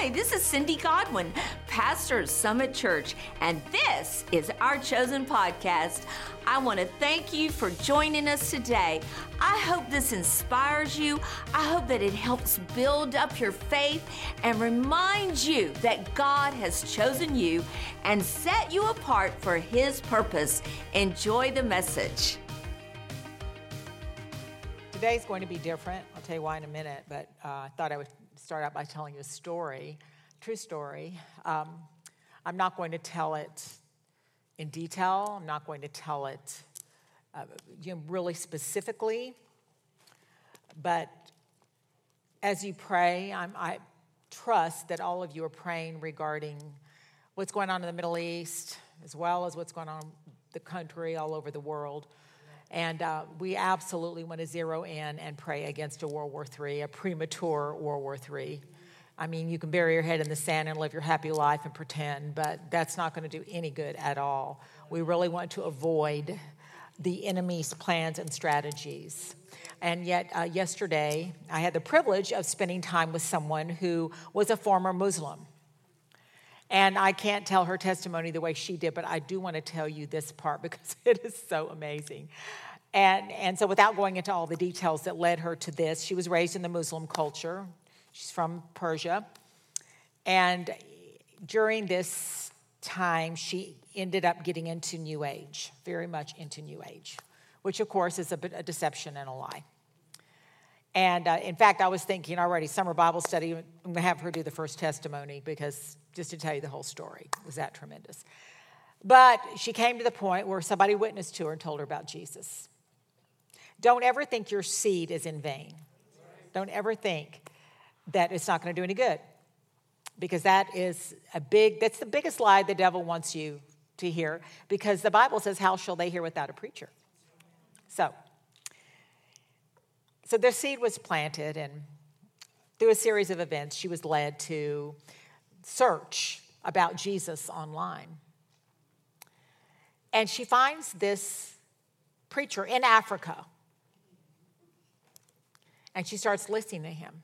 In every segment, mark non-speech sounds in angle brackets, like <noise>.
Hi, this is Cindy Godwin, pastor of Summit Church, and this is our chosen podcast. I want to thank you for joining us today. I hope this inspires you. I hope that it helps build up your faith and remind you that God has chosen you and set you apart for His purpose. Enjoy the message. Today's going to be different. I'll tell you why in a minute, but uh, I thought I would start out by telling you a story, true story. Um, I'm not going to tell it in detail. I'm not going to tell it uh, you know, really specifically. But as you pray, I'm, I trust that all of you are praying regarding what's going on in the Middle East, as well as what's going on in the country, all over the world. And uh, we absolutely want to zero in and pray against a World War III, a premature World War III. I mean, you can bury your head in the sand and live your happy life and pretend, but that's not going to do any good at all. We really want to avoid the enemy's plans and strategies. And yet, uh, yesterday, I had the privilege of spending time with someone who was a former Muslim. And I can't tell her testimony the way she did, but I do want to tell you this part <laughs> because it is so amazing. And, and so, without going into all the details that led her to this, she was raised in the Muslim culture. She's from Persia. And during this time, she ended up getting into New Age, very much into New Age, which, of course, is a, a deception and a lie. And uh, in fact, I was thinking already, summer Bible study, I'm going to have her do the first testimony because just to tell you the whole story, was that tremendous. But she came to the point where somebody witnessed to her and told her about Jesus. Don't ever think your seed is in vain. Don't ever think that it's not going to do any good because that is a big that's the biggest lie the devil wants you to hear because the bible says how shall they hear without a preacher so so the seed was planted, and through a series of events, she was led to search about Jesus online. And she finds this preacher in Africa. And she starts listening to him.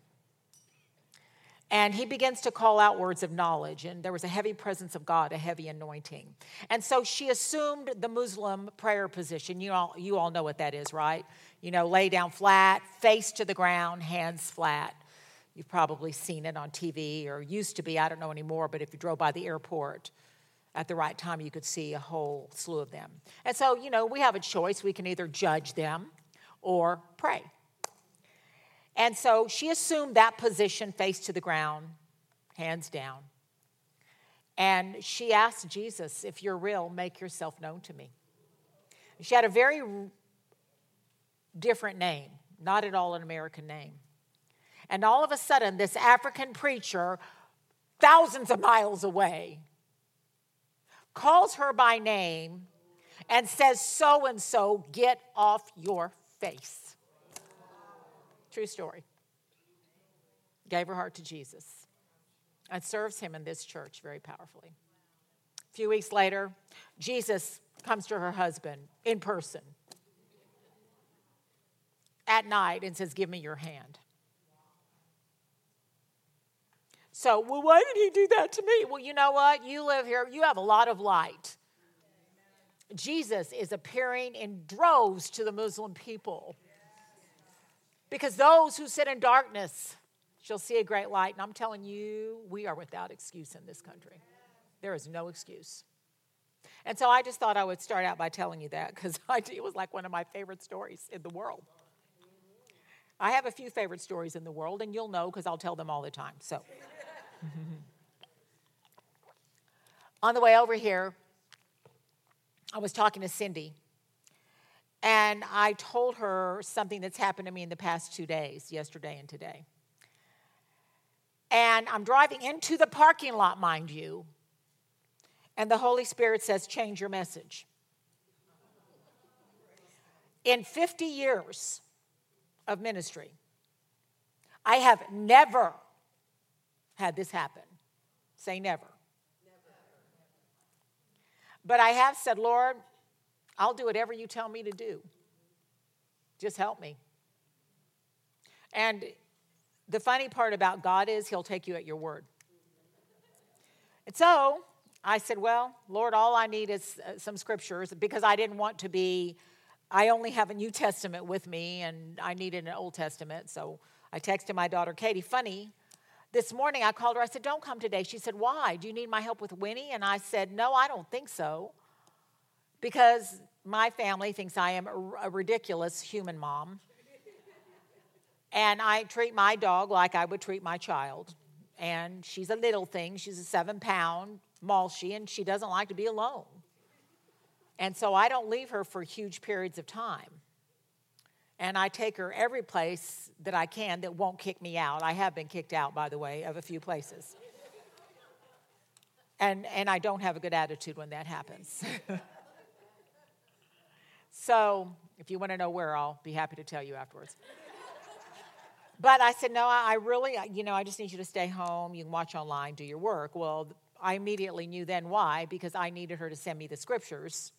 And he begins to call out words of knowledge, and there was a heavy presence of God, a heavy anointing. And so she assumed the Muslim prayer position. You all, you all know what that is, right? you know, lay down flat, face to the ground, hands flat. You've probably seen it on TV or used to be, I don't know anymore, but if you drove by the airport at the right time, you could see a whole slew of them. And so, you know, we have a choice. We can either judge them or pray. And so she assumed that position, face to the ground, hands down. And she asked Jesus, If you're real, make yourself known to me. She had a very different name, not at all an American name. And all of a sudden, this African preacher, thousands of miles away, calls her by name and says, So and so, get off your face. True story. Gave her heart to Jesus and serves him in this church very powerfully. A few weeks later, Jesus comes to her husband in person at night and says, Give me your hand. So, well, why did he do that to me? Well, you know what? You live here, you have a lot of light. Jesus is appearing in droves to the Muslim people. Because those who sit in darkness shall see a great light. And I'm telling you, we are without excuse in this country. There is no excuse. And so I just thought I would start out by telling you that because <laughs> it was like one of my favorite stories in the world. I have a few favorite stories in the world, and you'll know because I'll tell them all the time. So, <laughs> on the way over here, I was talking to Cindy, and I told her something that's happened to me in the past two days, yesterday and today. And I'm driving into the parking lot, mind you, and the Holy Spirit says, Change your message. In 50 years, of ministry. I have never had this happen. Say never. never. But I have said, Lord, I'll do whatever you tell me to do. Just help me. And the funny part about God is He'll take you at your word. And so I said, Well, Lord, all I need is uh, some scriptures because I didn't want to be, I only have a New Testament with me and I needed an Old Testament. So I texted my daughter, Katie, funny. This morning I called her. I said, Don't come today. She said, Why? Do you need my help with Winnie? And I said, No, I don't think so. Because my family thinks I am a ridiculous human mom. And I treat my dog like I would treat my child. And she's a little thing. She's a seven pound Malshi, and she doesn't like to be alone. And so I don't leave her for huge periods of time. And I take her every place that I can that won't kick me out. I have been kicked out, by the way, of a few places. And, and I don't have a good attitude when that happens. <laughs> so if you want to know where, I'll be happy to tell you afterwards. But I said, no, I really, you know, I just need you to stay home. You can watch online, do your work. Well, I immediately knew then why, because I needed her to send me the scriptures.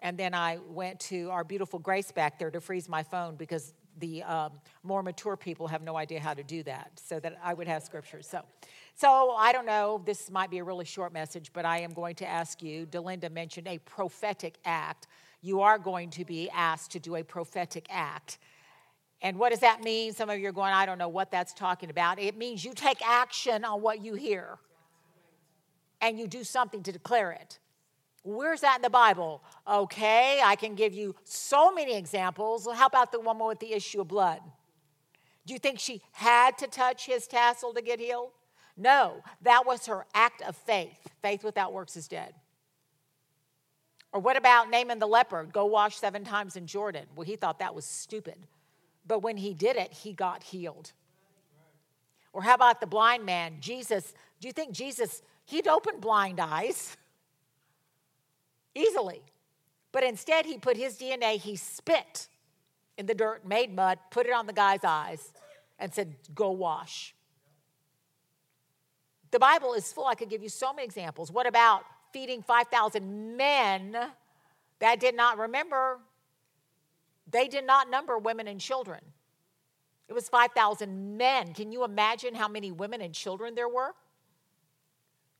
And then I went to our beautiful Grace back there to freeze my phone because the um, more mature people have no idea how to do that, so that I would have scriptures. So, so I don't know. This might be a really short message, but I am going to ask you. Delinda mentioned a prophetic act. You are going to be asked to do a prophetic act. And what does that mean? Some of you are going, I don't know what that's talking about. It means you take action on what you hear and you do something to declare it. Where's that in the Bible? Okay, I can give you so many examples. How about the woman with the issue of blood? Do you think she had to touch his tassel to get healed? No, that was her act of faith. Faith without works is dead. Or what about Naaman the leper? Go wash seven times in Jordan. Well, he thought that was stupid. But when he did it, he got healed. Or how about the blind man? Jesus, do you think Jesus, he'd open blind eyes <laughs> easily? But instead, he put his DNA, he spit in the dirt, made mud, put it on the guy's eyes, and said, Go wash. The Bible is full. I could give you so many examples. What about feeding 5,000 men that did not remember they did not number women and children. It was 5,000 men. Can you imagine how many women and children there were?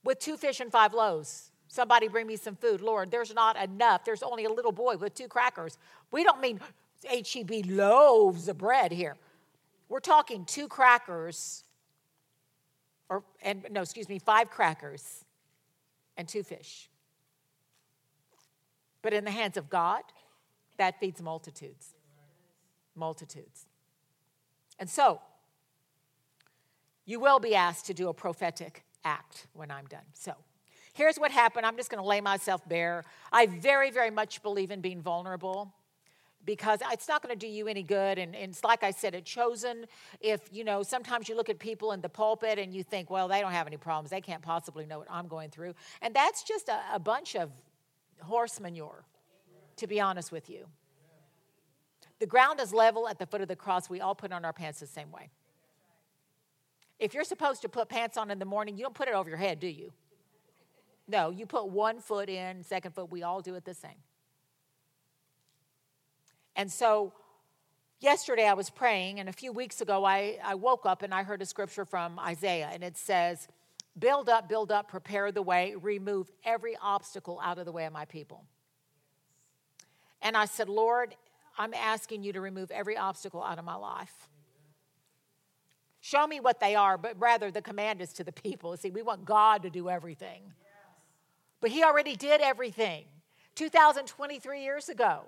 With two fish and five loaves. Somebody bring me some food. Lord, there's not enough. There's only a little boy with two crackers. We don't mean HEB loaves of bread here. We're talking two crackers, or, and no, excuse me, five crackers and two fish. But in the hands of God, that feeds multitudes. Multitudes. And so, you will be asked to do a prophetic act when I'm done. So, here's what happened. I'm just going to lay myself bare. I very, very much believe in being vulnerable because it's not going to do you any good. And, and, it's like I said, it's chosen. If, you know, sometimes you look at people in the pulpit and you think, well, they don't have any problems. They can't possibly know what I'm going through. And that's just a, a bunch of horse manure to be honest with you. The ground is level at the foot of the cross. We all put on our pants the same way. If you're supposed to put pants on in the morning, you don't put it over your head, do you? No, you put one foot in, second foot, we all do it the same. And so, yesterday I was praying, and a few weeks ago I, I woke up and I heard a scripture from Isaiah, and it says, Build up, build up, prepare the way, remove every obstacle out of the way of my people. And I said, Lord, I'm asking you to remove every obstacle out of my life. Show me what they are, but rather the command is to the people. See, we want God to do everything. But He already did everything 2023 years ago.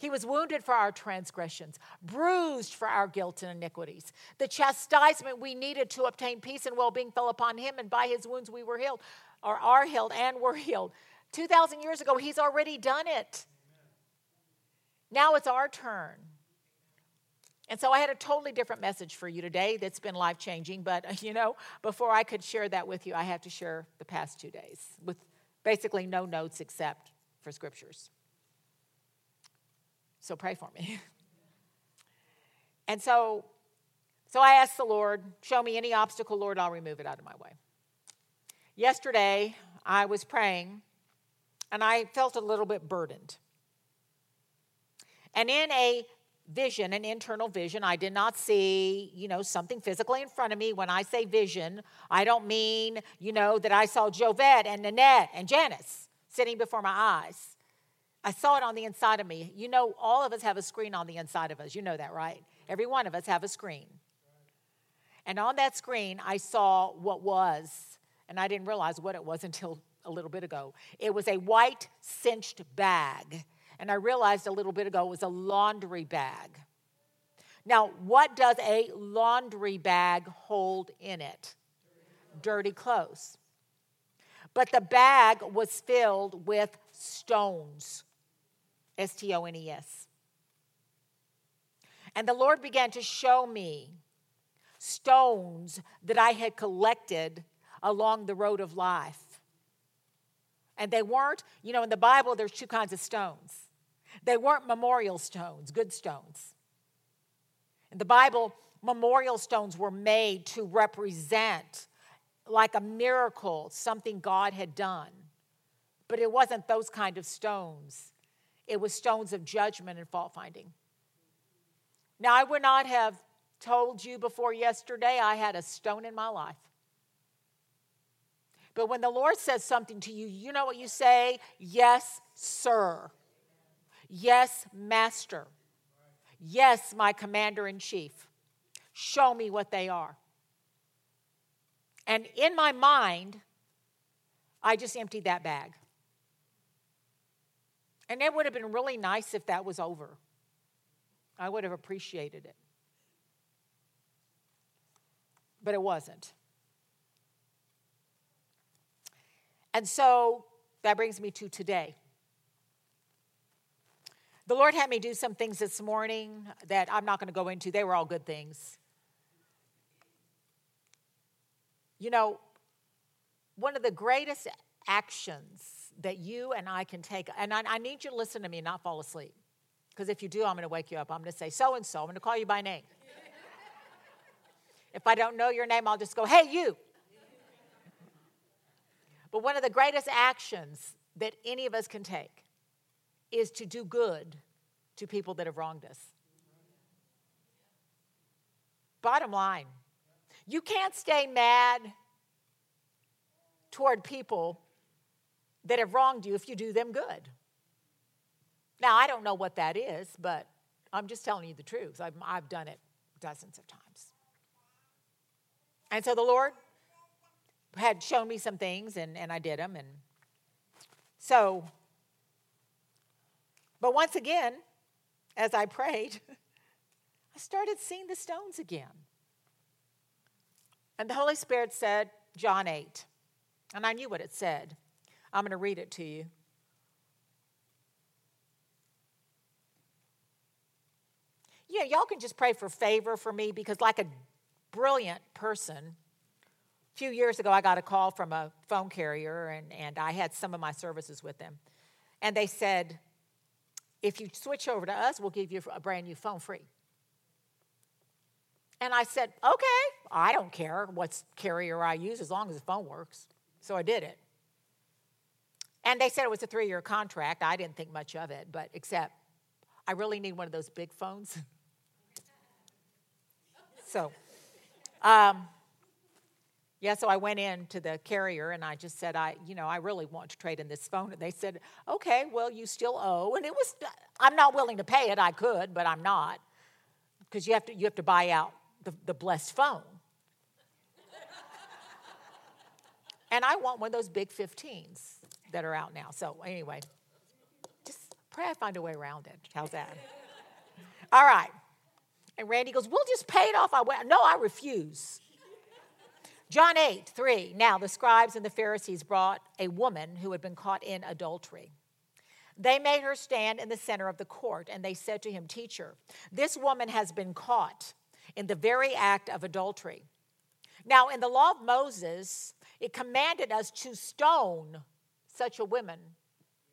He was wounded for our transgressions, bruised for our guilt and iniquities. The chastisement we needed to obtain peace and well being fell upon him, and by his wounds we were healed, or are healed and were healed. 2,000 years ago, he's already done it. Now it's our turn. And so I had a totally different message for you today that's been life changing. But, <laughs> you know, before I could share that with you, I have to share the past two days with basically no notes except for scriptures. So pray for me. <laughs> and so, so I asked the Lord, show me any obstacle, Lord, I'll remove it out of my way. Yesterday, I was praying and I felt a little bit burdened. And in a vision, an internal vision. I did not see, you know, something physically in front of me. When I say vision, I don't mean, you know, that I saw Jovette and Nanette and Janice sitting before my eyes. I saw it on the inside of me. You know, all of us have a screen on the inside of us. You know that, right? Every one of us have a screen. And on that screen, I saw what was, and I didn't realize what it was <laughs> until a little bit ago. It was a white cinched bag. And I realized a little bit ago it was a laundry bag. Now, what does a laundry bag hold in it? Dirty clothes. But the bag was filled with stones. S T O N E S. And the Lord began to show me stones that I had collected along the road of life. And they weren't, you know, in the Bible, there's two kinds of stones. They weren't memorial stones, good stones. In the Bible, memorial stones were made to represent like a miracle, something God had done. But it wasn't those kind of stones. It was stones of judgment and fault finding. Now, I would not have told you before yesterday I had a stone in my life. But when the Lord says something to you, you know what you say? Yes, sir. Yes, master. Yes, my commander in chief. Show me what they are. And in my mind, I just emptied that bag. And it would have been really nice if that was over. I would have appreciated it. But it wasn't. And so that brings me to today. The Lord had me do some things this morning that I'm not going to go into. They were all good things. You know, one of the greatest actions that you and I can take, and I, I need you to listen to me and not fall asleep. Because if you do, I'm going to wake you up. I'm going to say, so and so. I'm going to call you by name. if I don't know your name, I'll just go, hey, you. But one of the greatest actions that any of us can take is to do good to people that have wronged us. Bottom line, you can't stay mad toward people that have wronged you if you do them good. Now, I don't know what that is, but I'm just telling you the truth. I've, I've done it dozens of times. And so the Lord had shown me some things, and, and I did them. And so, but once again, as I prayed, <laughs> I started seeing the stones again. And the Holy Spirit said, John 8. And I knew what it said. I'm going to read it to you. Yeah, y'all can just pray for favor for me because, like a brilliant person, a few years ago I got a call from a phone carrier and, and I had some of my services with them. And they said, if you switch over to us, we'll give you a brand new phone free. And I said, okay, I don't care what carrier I use as long as the phone works. So I did it. And they said it was a three year contract. I didn't think much of it, but except I really need one of those big phones. <laughs> so, um, yeah, so I went in to the carrier and I just said, I, you know, I really want to trade in this phone. And they said, okay, well, you still owe. And it was, I'm not willing to pay it. I could, but I'm not. Because you have to, you have to buy out the, the blessed phone. and I want one of those big 15s that are out now. So anyway, just pray I find a way around it. How's that? All right. And Randy goes, We'll just pay it off. I went, No, I refuse. John 8, 3. Now the scribes and the Pharisees brought a woman who had been caught in adultery. They made her stand in the center of the court, and they said to him, Teacher, this woman has been caught in the very act of adultery. Now, in the law of Moses, it commanded us to stone such a woman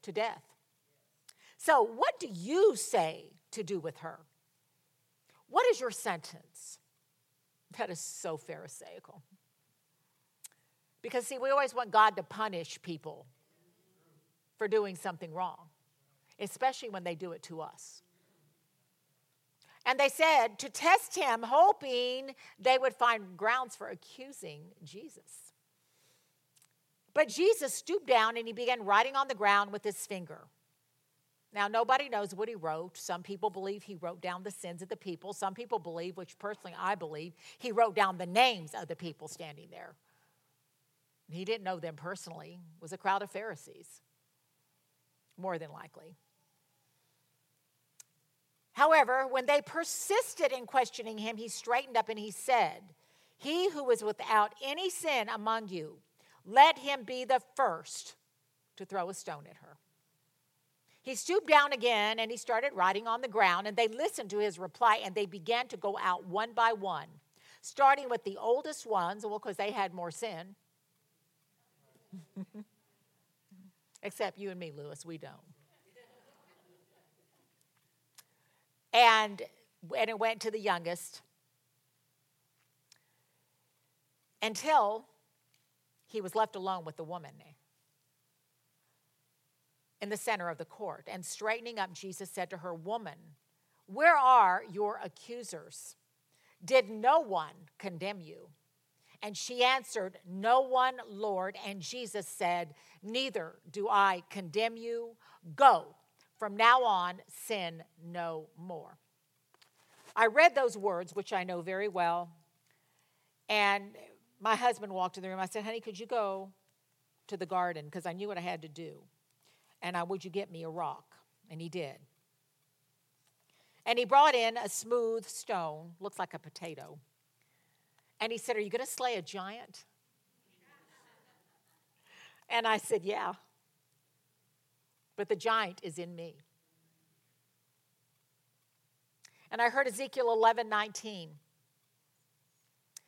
to death. So, what do you say to do with her? What is your sentence? That is so Pharisaical. Because, see, we always want God to punish people for doing something wrong, especially when they do it to us. And they said to test him, hoping they would find grounds for accusing Jesus. But Jesus stooped down and he began writing on the ground with his finger. Now, nobody knows what he wrote. Some people believe he wrote down the sins of the people. Some people believe, which personally I believe, he wrote down the names of the people standing there. He didn't know them personally, it was a crowd of Pharisees, more than likely. However, when they persisted in questioning him, he straightened up and he said, He who is without any sin among you, let him be the first to throw a stone at her. He stooped down again and he started writing on the ground, and they listened to his reply and they began to go out one by one, starting with the oldest ones, well, because they had more sin. <laughs> Except you and me, Lewis, we don't. And, and it went to the youngest until he was left alone with the woman in the center of the court. And straightening up, Jesus said to her, Woman, where are your accusers? Did no one condemn you? And she answered, No one, Lord. And Jesus said, Neither do I condemn you. Go. From now on, sin no more. I read those words, which I know very well, and my husband walked in the room. I said, Honey, could you go to the garden? Because I knew what I had to do and I would you get me a rock? And he did. And he brought in a smooth stone, looks like a potato. And he said, Are you going to slay a giant? And I said, Yeah. But the giant is in me. And I heard Ezekiel 11 19.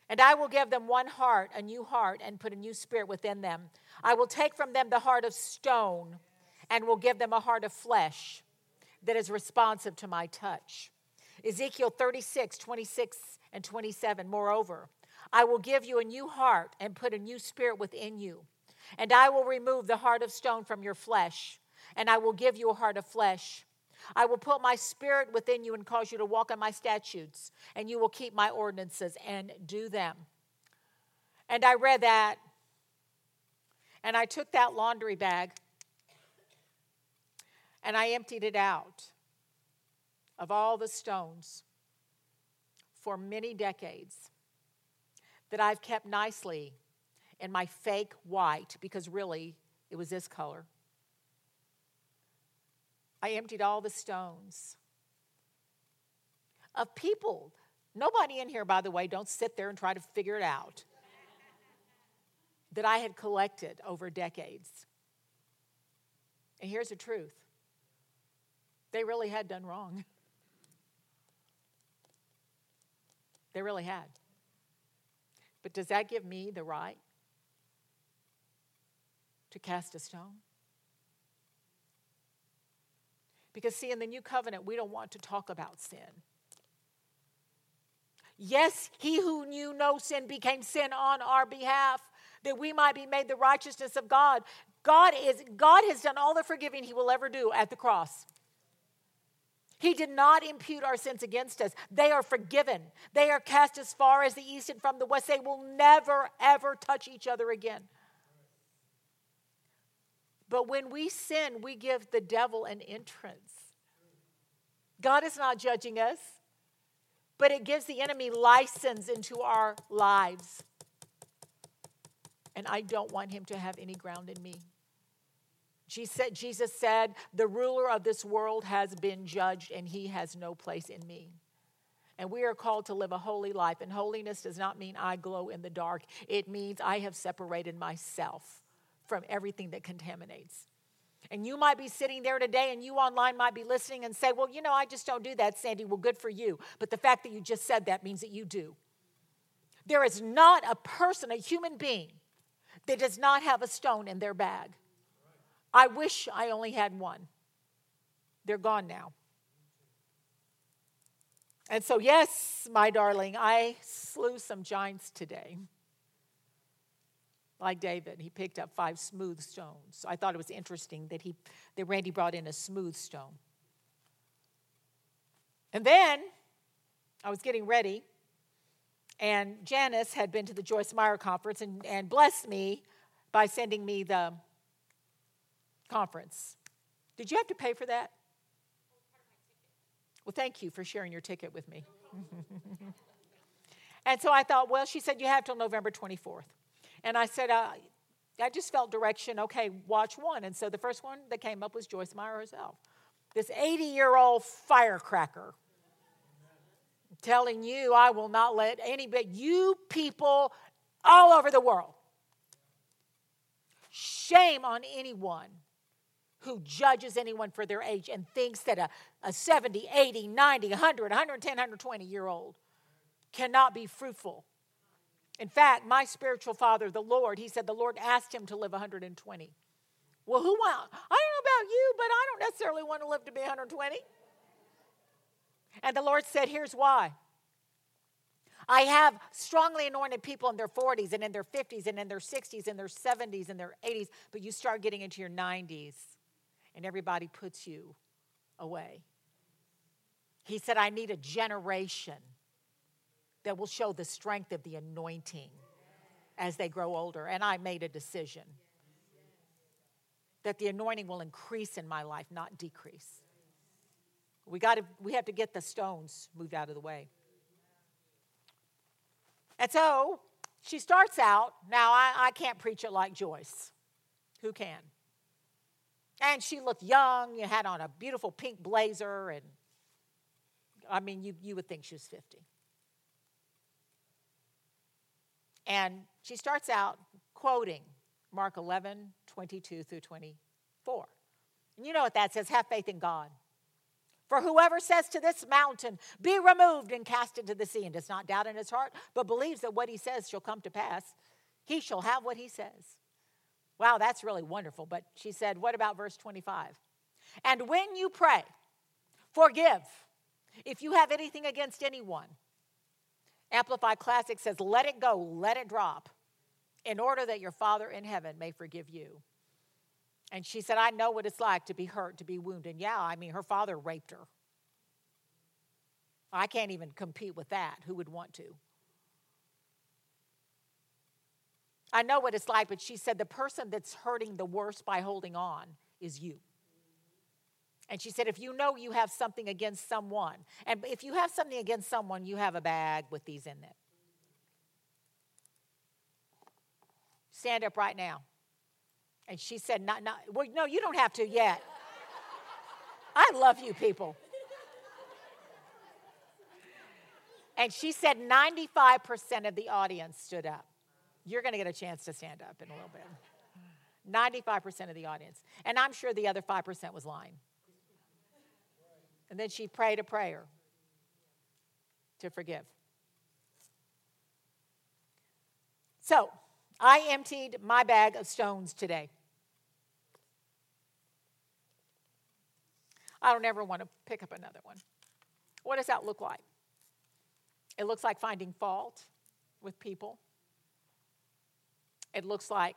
And I will give them one heart, a new heart, and put a new spirit within them. I will take from them the heart of stone and will give them a heart of flesh that is responsive to my touch. Ezekiel 36, 26, and 27. Moreover, I will give you a new heart and put a new spirit within you. And I will remove the heart of stone from your flesh, and I will give you a heart of flesh. I will put my spirit within you and cause you to walk in my statutes, and you will keep my ordinances and do them. And I read that, and I took that laundry bag and I emptied it out of all the stones for many decades that I've kept nicely in my fake white, because really it was this color. I emptied all the stones of people. Nobody in here, by the way, don't sit there and try to figure it out. that I had collected over decades. And here's the truth they really had done wrong. <laughs> They really had. But does that give me the right to cast a stone? Because, see, in the new covenant, we don't want to talk about sin. Yes, he who knew no sin became sin on our behalf, that we might be made the righteousness of God. God is God has done all the forgiving he will ever do at the cross. He did not impute our sins against us. They are forgiven. They are cast as far as the east and from the west. They will never, ever touch each other again. But when we sin, we give the devil an entrance. God is not judging us, but it gives the enemy license into our lives. And I don't want him to have any ground in me. Jesus said, The ruler of this world has been judged, and he has no place in me. And we are called to live a holy life. And holiness does not mean I glow in the dark, it means I have separated myself from everything that contaminates. And you might be sitting there today and you online might be listening and say, Well, you know, I just don't do that, Sandy. Well, good for you. But the fact that you just said that means that you do. There is not a person, a human being, that does not have a stone in their bag. I wish I only had one. They're gone now. And so, yes, my darling, I slew some giants today. Like David, he picked up five smooth stones. I thought it was interesting that, he, that Randy brought in a smooth stone. And then I was getting ready, and Janice had been to the Joyce Meyer conference and, and blessed me by sending me the conference. Did you have to pay for that? Well, thank you for sharing your ticket with me. <laughs> and so I thought, well, she said you have till November 24th. And I said, uh, I just felt direction, okay, watch one. And so the first one that came up was Joyce Meyer herself. This 80 year old firecracker telling you, I will not let any, but you people all over the world, shame on anyone who judges anyone for their age and thinks that a, a 70, 80, 90, 100, 110, 120 year old cannot be fruitful. In fact, my spiritual father, the Lord, he said the Lord asked him to live 120. Well, who want? I don't know about you, but I don't necessarily want to live to be 120. And the Lord said, Here's why. I have strongly anointed people in their 40s and in their 50s and in their 60s and their 70s and their 80s, but you start getting into your 90s and everybody puts you away. He said, I need a generation that will show the strength of the anointing as they grow older. And I made a decision that the anointing will increase in my life, not decrease. We, got to, we have to get the stones moved out of the way. And so she starts out. Now, I, I can't preach it like Joyce. Who can? And she looked young. You had on a beautiful pink blazer. And I mean, you, you would think she was 50. And she starts out quoting Mark 11, 22 through 24. And you know what that says have faith in God. For whoever says to this mountain, Be removed and cast into the sea, and does not doubt in his heart, but believes that what he says shall come to pass, he shall have what he says. Wow, that's really wonderful. But she said, What about verse 25? And when you pray, forgive if you have anything against anyone. Amplified Classic says, Let it go, let it drop, in order that your Father in heaven may forgive you. And she said, I know what it's like to be hurt, to be wounded. Yeah, I mean, her father raped her. I can't even compete with that. Who would want to? I know what it's like, but she said, the person that's hurting the worst by holding on is you. And she said, if you know you have something against someone, and if you have something against someone, you have a bag with these in it. Stand up right now. And she said, not, not, well, no, you don't have to yet. I love you people. And she said 95% of the audience stood up. You're going to get a chance to stand up in a little bit. 95% of the audience. And I'm sure the other 5% was lying. And then she prayed a prayer to forgive. So I emptied my bag of stones today. I don't ever want to pick up another one. What does that look like? It looks like finding fault with people. It looks like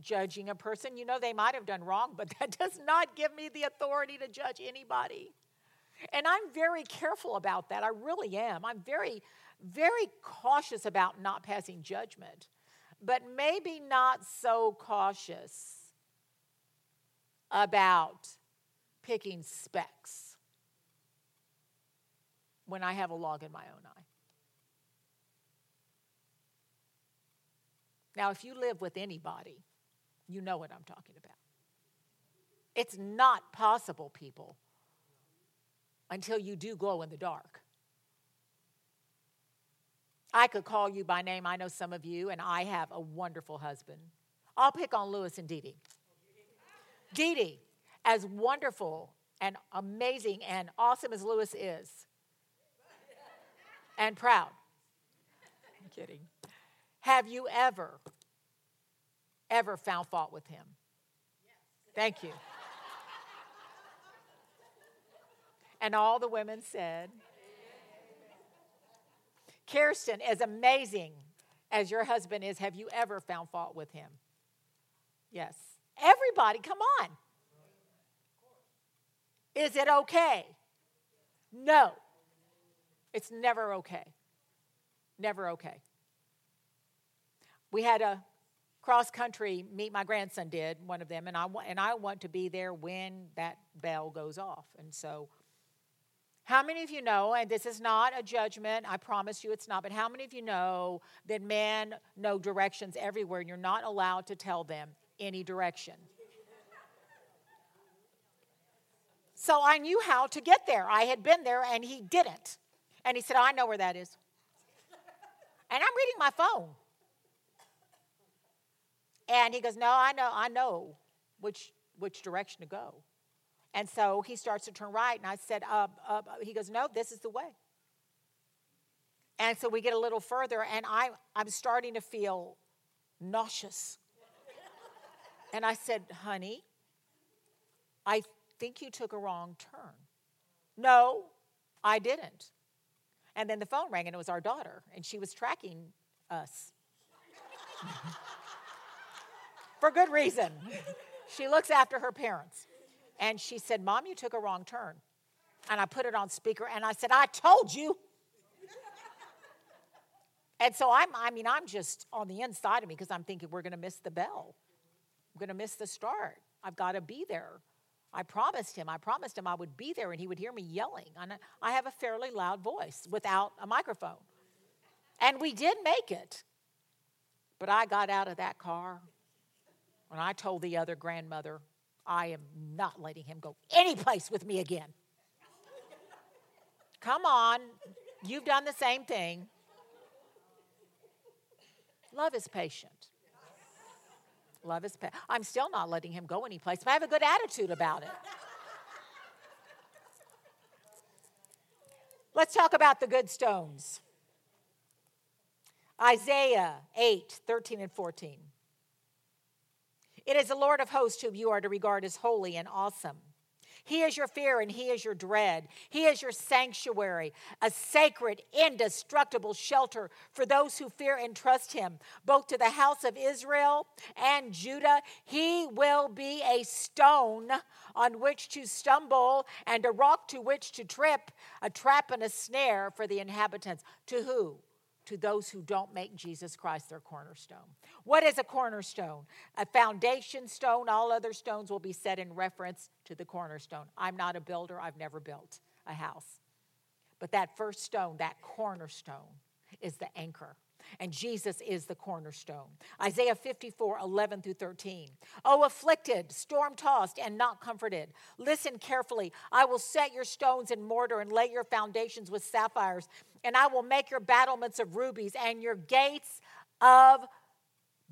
judging a person. You know, they might have done wrong, but <laughs> that does not give me the authority to judge anybody. And I'm very careful about that. I really am. I'm very, very cautious about not passing judgment, but maybe not so cautious about picking specks when I have a log in my own eye. Now, if you live with anybody, you know what I'm talking about. It's not possible, people, until you do glow in the dark. I could call you by name. I know some of you, and I have a wonderful husband. I'll pick on Lewis and Dee Dee. Dee Dee as wonderful and amazing and awesome as Lewis is, and proud. I'm kidding. Have you ever, ever found fault with him? Thank you. And all the women said, Kirsten, as amazing as your husband is, have you ever found fault with him? Yes. Everybody, come on. Is it okay? No. It's never okay. Never okay. We had a cross country meet my grandson did one of them and I and I want to be there when that bell goes off. And so how many of you know, and this is not a judgment, I promise you it's not, but how many of you know that men know directions everywhere and you're not allowed to tell them any direction? So I knew how to get there. I had been there and he didn't. And he said, I know where that is. And I'm reading my phone. And he goes, No, I know, I know which which direction to go. And so he starts to turn right, and I said, uh, uh, He goes, No, this is the way. And so we get a little further, and I, I'm starting to feel nauseous. and I said, Honey, I think you took a wrong turn. No, I didn't. And then the phone rang, and it was our daughter, and she was tracking us. <laughs> For good reason. she looks after her parents. And she said, Mom, you took a wrong turn. And I put it on speaker and I said, I told you. and so I'm, I mean, I'm just on the inside of me because I'm thinking we're going to miss the bell. I'm going to miss the start. I've got to be there. I promised him, I promised him I would be there and he would hear me yelling. And I have a fairly loud voice without a microphone. And we did make it. But I got out of that car and I told the other grandmother, I am not letting him go any place with me again. Come on, you've done the same thing. Love is patient. Love is patient. I'm still not letting him go any place, but I have a good attitude about it. Let's talk about the good stones. Isaiah 8, 13 and 14. It is the Lord of hosts whom you are to regard as holy and awesome. He is your fear and He is your dread. He is your sanctuary, a sacred, indestructible shelter for those who fear and trust Him, both to the house of Israel and Judah. He will be a stone on which to stumble and a rock to which to trip, a trap and a snare for the inhabitants. To who? To those who don't make Jesus Christ their cornerstone. What is a cornerstone? A foundation stone. All other stones will be set in reference to the cornerstone. I'm not a builder, I've never built a house. But that first stone, that cornerstone, is the anchor. And Jesus is the cornerstone. Isaiah 54, 11 through 13. Oh, afflicted, storm tossed, and not comforted. Listen carefully. I will set your stones in mortar and lay your foundations with sapphires and I will make your battlements of rubies and your gates of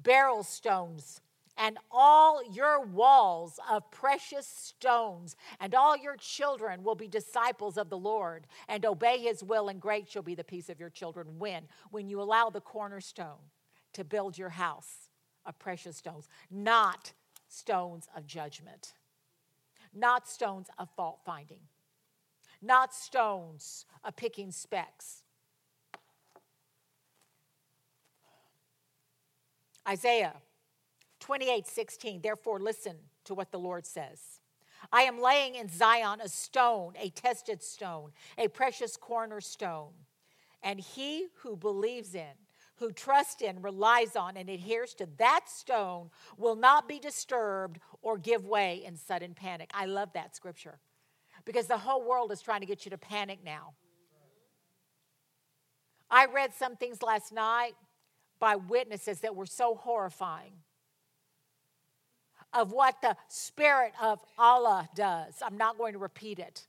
beryl stones and all your walls of precious stones, and all your children will be disciples of the Lord and obey his will, and great shall be the peace of your children. When? When you allow the cornerstone to build your house of precious stones, not stones of judgment, not stones of fault finding not stones of picking specks. Isaiah 28 16, therefore listen to what the Lord says. I am laying in Zion a stone, a tested stone, a precious cornerstone. And he who believes in, who trusts in, relies on, and adheres to that stone will not be disturbed or give way in sudden panic. I love that scripture because the whole world is trying to get you to panic now. I read some things last night by witnesses that were so horrifying of what the Spirit of Allah does. I'm not going to repeat it.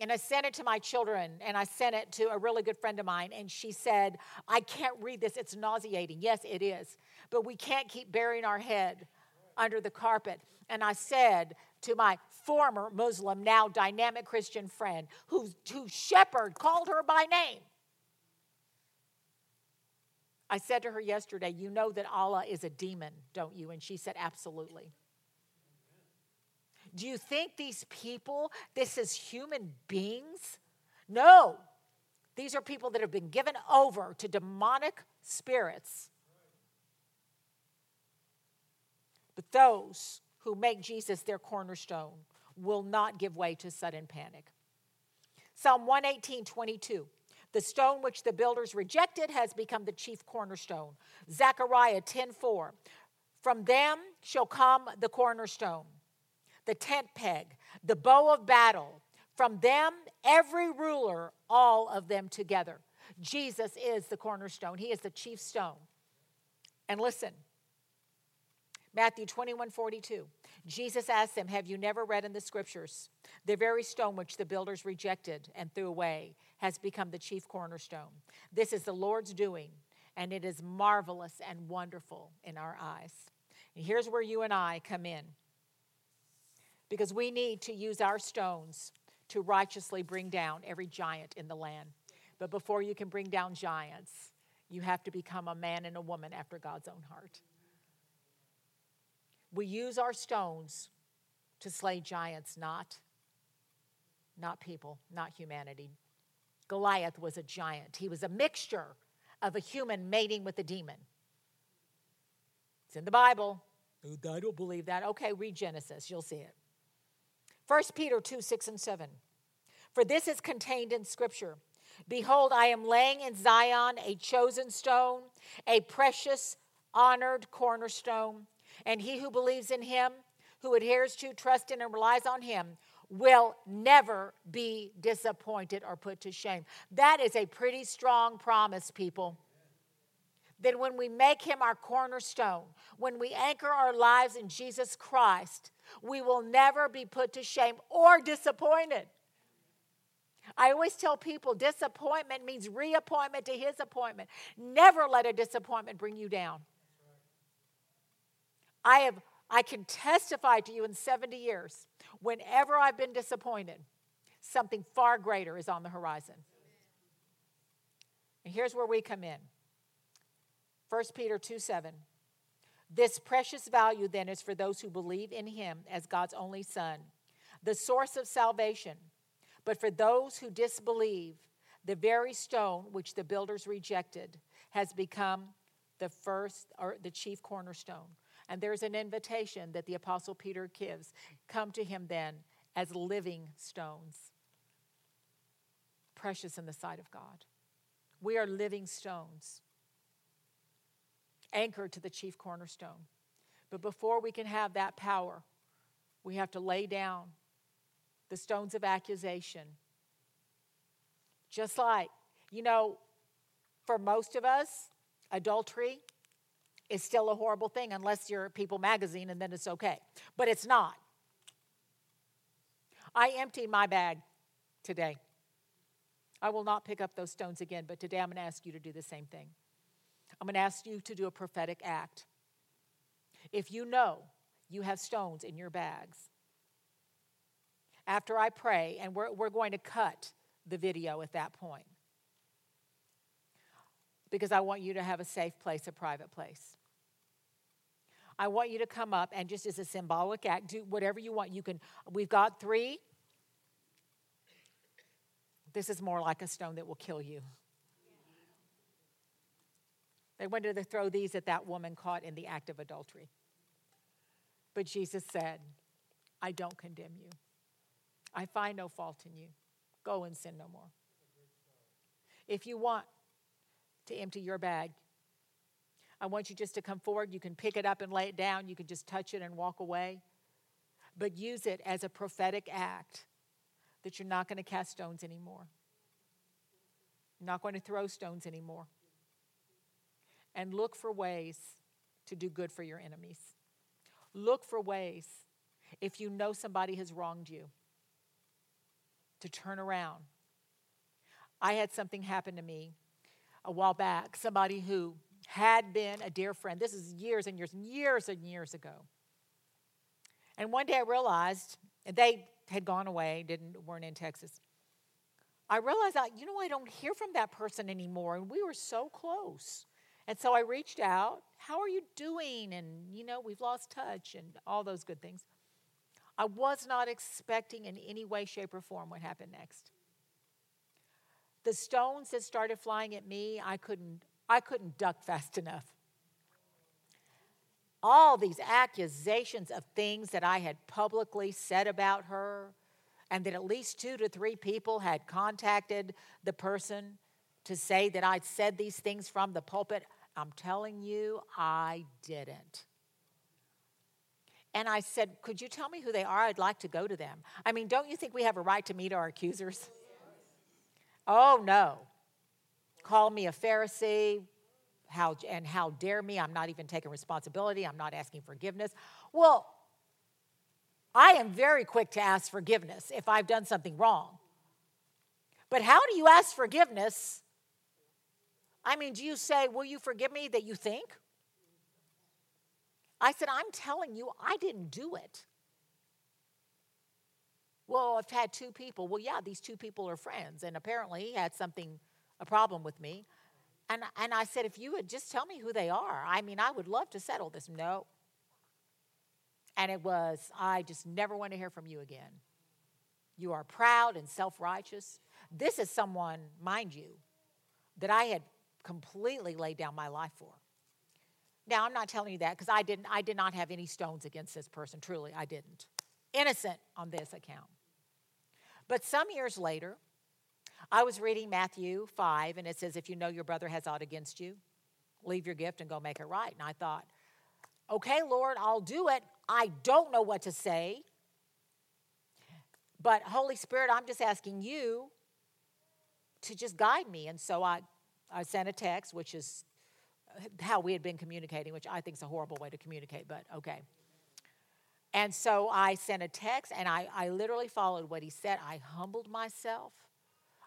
And I sent it to my children, and I sent it to a really good friend of mine, and she said, I can't read this. It's nauseating. Yes, it is. But we can't keep burying our head under the carpet. And I said to my former Muslim, now dynamic Christian friend, whose, whose shepherd called her by name. I said to her yesterday, You know that Allah is a demon, don't you? And she said, Absolutely. Do you think these people, this is human beings? No. These are people that have been given over to demonic spirits. But those who make Jesus their cornerstone will not give way to sudden panic. Psalm 118, 22. The stone which the builders rejected has become the chief cornerstone. Zechariah 10, 4. From them shall come the cornerstone, the tent peg, the bow of battle. From them, every ruler, all of them together. Jesus is the cornerstone, He is the chief stone. And listen, Matthew 21 42. Jesus asked them, Have you never read in the scriptures? The very stone which the builders rejected and threw away has become the chief cornerstone. This is the Lord's doing, and it is marvelous and wonderful in our eyes. And here's where you and I come in. Because we need to use our stones to righteously bring down every giant in the land. But before you can bring down giants, you have to become a man and a woman after God's own heart. We use our stones to slay giants, not, not people, not humanity. Goliath was a giant. He was a mixture of a human mating with a demon. It's in the Bible. I don't believe that. Okay, read Genesis, you'll see it. 1 Peter 2 6 and 7. For this is contained in Scripture. Behold, I am laying in Zion a chosen stone, a precious, honored cornerstone, and he who believes in him, who adheres to, trusts in, and relies on him, will never be disappointed or put to shame. That is a pretty strong promise, people. Then, when we make him our cornerstone, when we anchor our lives in Jesus Christ, we will never be put to shame or disappointed. I always tell people disappointment means reappointment to his appointment. Never let a disappointment bring you down. I have I can testify to you in 70 years, whenever I've been disappointed, something far greater is on the horizon. And here's where we come in 1 Peter 2 7. This precious value then is for those who believe in him as God's only Son, the source of salvation. But for those who disbelieve, the very stone which the builders rejected has become the first or the chief cornerstone. And there's an invitation that the Apostle Peter gives come to him then as living stones, precious in the sight of God. We are living stones, anchored to the chief cornerstone. But before we can have that power, we have to lay down the stones of accusation. Just like, you know, for most of us, adultery is still a horrible thing unless you're People magazine and then it's okay. But it's not. I emptied my bag today. I will not pick up those stones again, but today I'm going to ask you to do the same thing. I'm going to ask you to do a prophetic act. If you know you have stones in your bags, after I pray, and we're, we're going to cut the video at that point because I want you to have a safe place, a private place. I want you to come up and just as a symbolic act, do whatever you want. You can, we've got three. This is more like a stone that will kill you. They wanted to throw these at that woman caught in the act of adultery. But Jesus said, I don't condemn you. I find no fault in you. Go and sin no more. If you want to empty your bag. I want you just to come forward. You can pick it up and lay it down. You can just touch it and walk away. But use it as a prophetic act that you're not going to cast stones anymore. You're not going to throw stones anymore. And look for ways to do good for your enemies. Look for ways, if you know somebody has wronged you, to turn around. I had something happen to me a while back, somebody who had been a dear friend. This is years and years and years and years ago. And one day I realized they had gone away, didn't weren't in Texas. I realized that, you know, I don't hear from that person anymore. And we were so close. And so I reached out, how are you doing? And, you know, we've lost touch and all those good things. I was not expecting in any way, shape, or form what happened next. The stones that started flying at me, I couldn't, I couldn't duck fast enough. All these accusations of things that I had publicly said about her and that at least two to three people had contacted the person to say that I'd said these things from the pulpit. I'm telling you, I didn't. And I said, Could you tell me who they are? I'd like to go to them. I mean, don't you think we have a right to meet our accusers? <laughs> Oh, no. Call me a Pharisee. How, and how dare me? I'm not even taking responsibility. I'm not asking forgiveness. Well, I am very quick to ask forgiveness if I've done something wrong. But how do you ask forgiveness? I mean, do you say, Will you forgive me that you think? I said, I'm telling you, I didn't do it. Well, I've had two people. Well, yeah, these two people are friends. And apparently he had something, a problem with me. And, and I said, if you would just tell me who they are, I mean, I would love to settle this. No. And it was, I just never want to hear from you again. You are proud and self righteous. This is someone, mind you, that I had completely laid down my life for. Now, I'm not telling you that because I didn't I did not have any stones against this person, truly, I didn't. Innocent on this account. But some years later, I was reading Matthew 5, and it says, If you know your brother has aught against you, leave your gift and go make it right. And I thought, okay, Lord, I'll do it. I don't know what to say. But Holy Spirit, I'm just asking you to just guide me. And so I, I sent a text, which is how we had been communicating, which I think is a horrible way to communicate, but okay. And so I sent a text and I, I literally followed what he said. I humbled myself.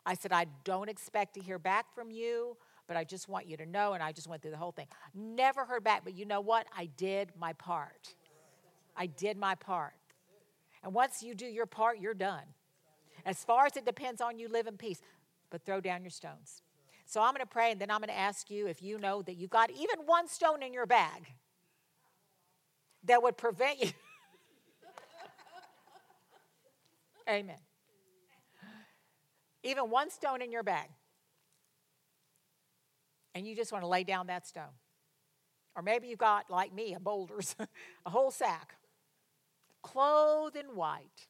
I said, I don't expect to hear back from you, but I just want you to know. And I just went through the whole thing. Never heard back, but you know what? I did my part. I did my part. And once you do your part, you're done. As far as it depends on you, live in peace, but throw down your stones. So I'm going to pray, and then I'm going to ask you if you know that you've got even one stone in your bag that would prevent <laughs> you. Amen. Even one stone in your bag. And you just want to lay down that stone. Or maybe you've got, like me, a boulders, <laughs> a whole sack, clothed in white.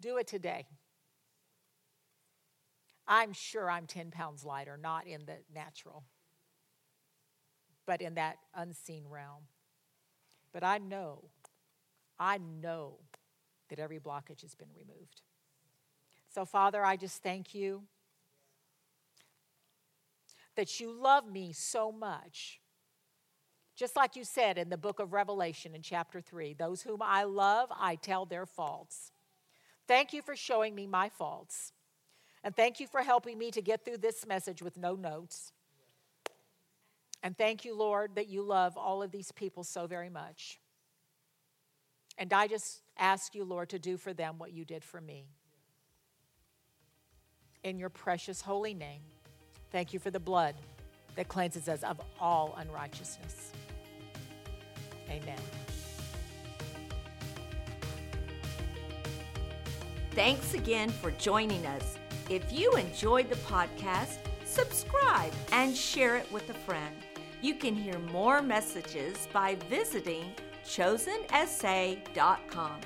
Do it today. I'm sure I'm 10 pounds lighter, not in the natural, but in that unseen realm. But I know, I know that every blockage has been removed. So, Father, I just thank you that you love me so much. Just like you said in the book of Revelation in chapter 3 those whom I love, I tell their faults. Thank you for showing me my faults. And thank you for helping me to get through this message with no notes. And thank you, Lord, that you love all of these people so very much. And I just ask you, Lord, to do for them what you did for me. In your precious holy name, thank you for the blood that cleanses us of all unrighteousness. Amen. Thanks again for joining us. If you enjoyed the podcast, subscribe and share it with a friend. You can hear more messages by visiting chosenessay.com.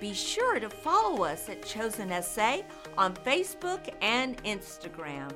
Be sure to follow us at Chosen Essay on Facebook and Instagram.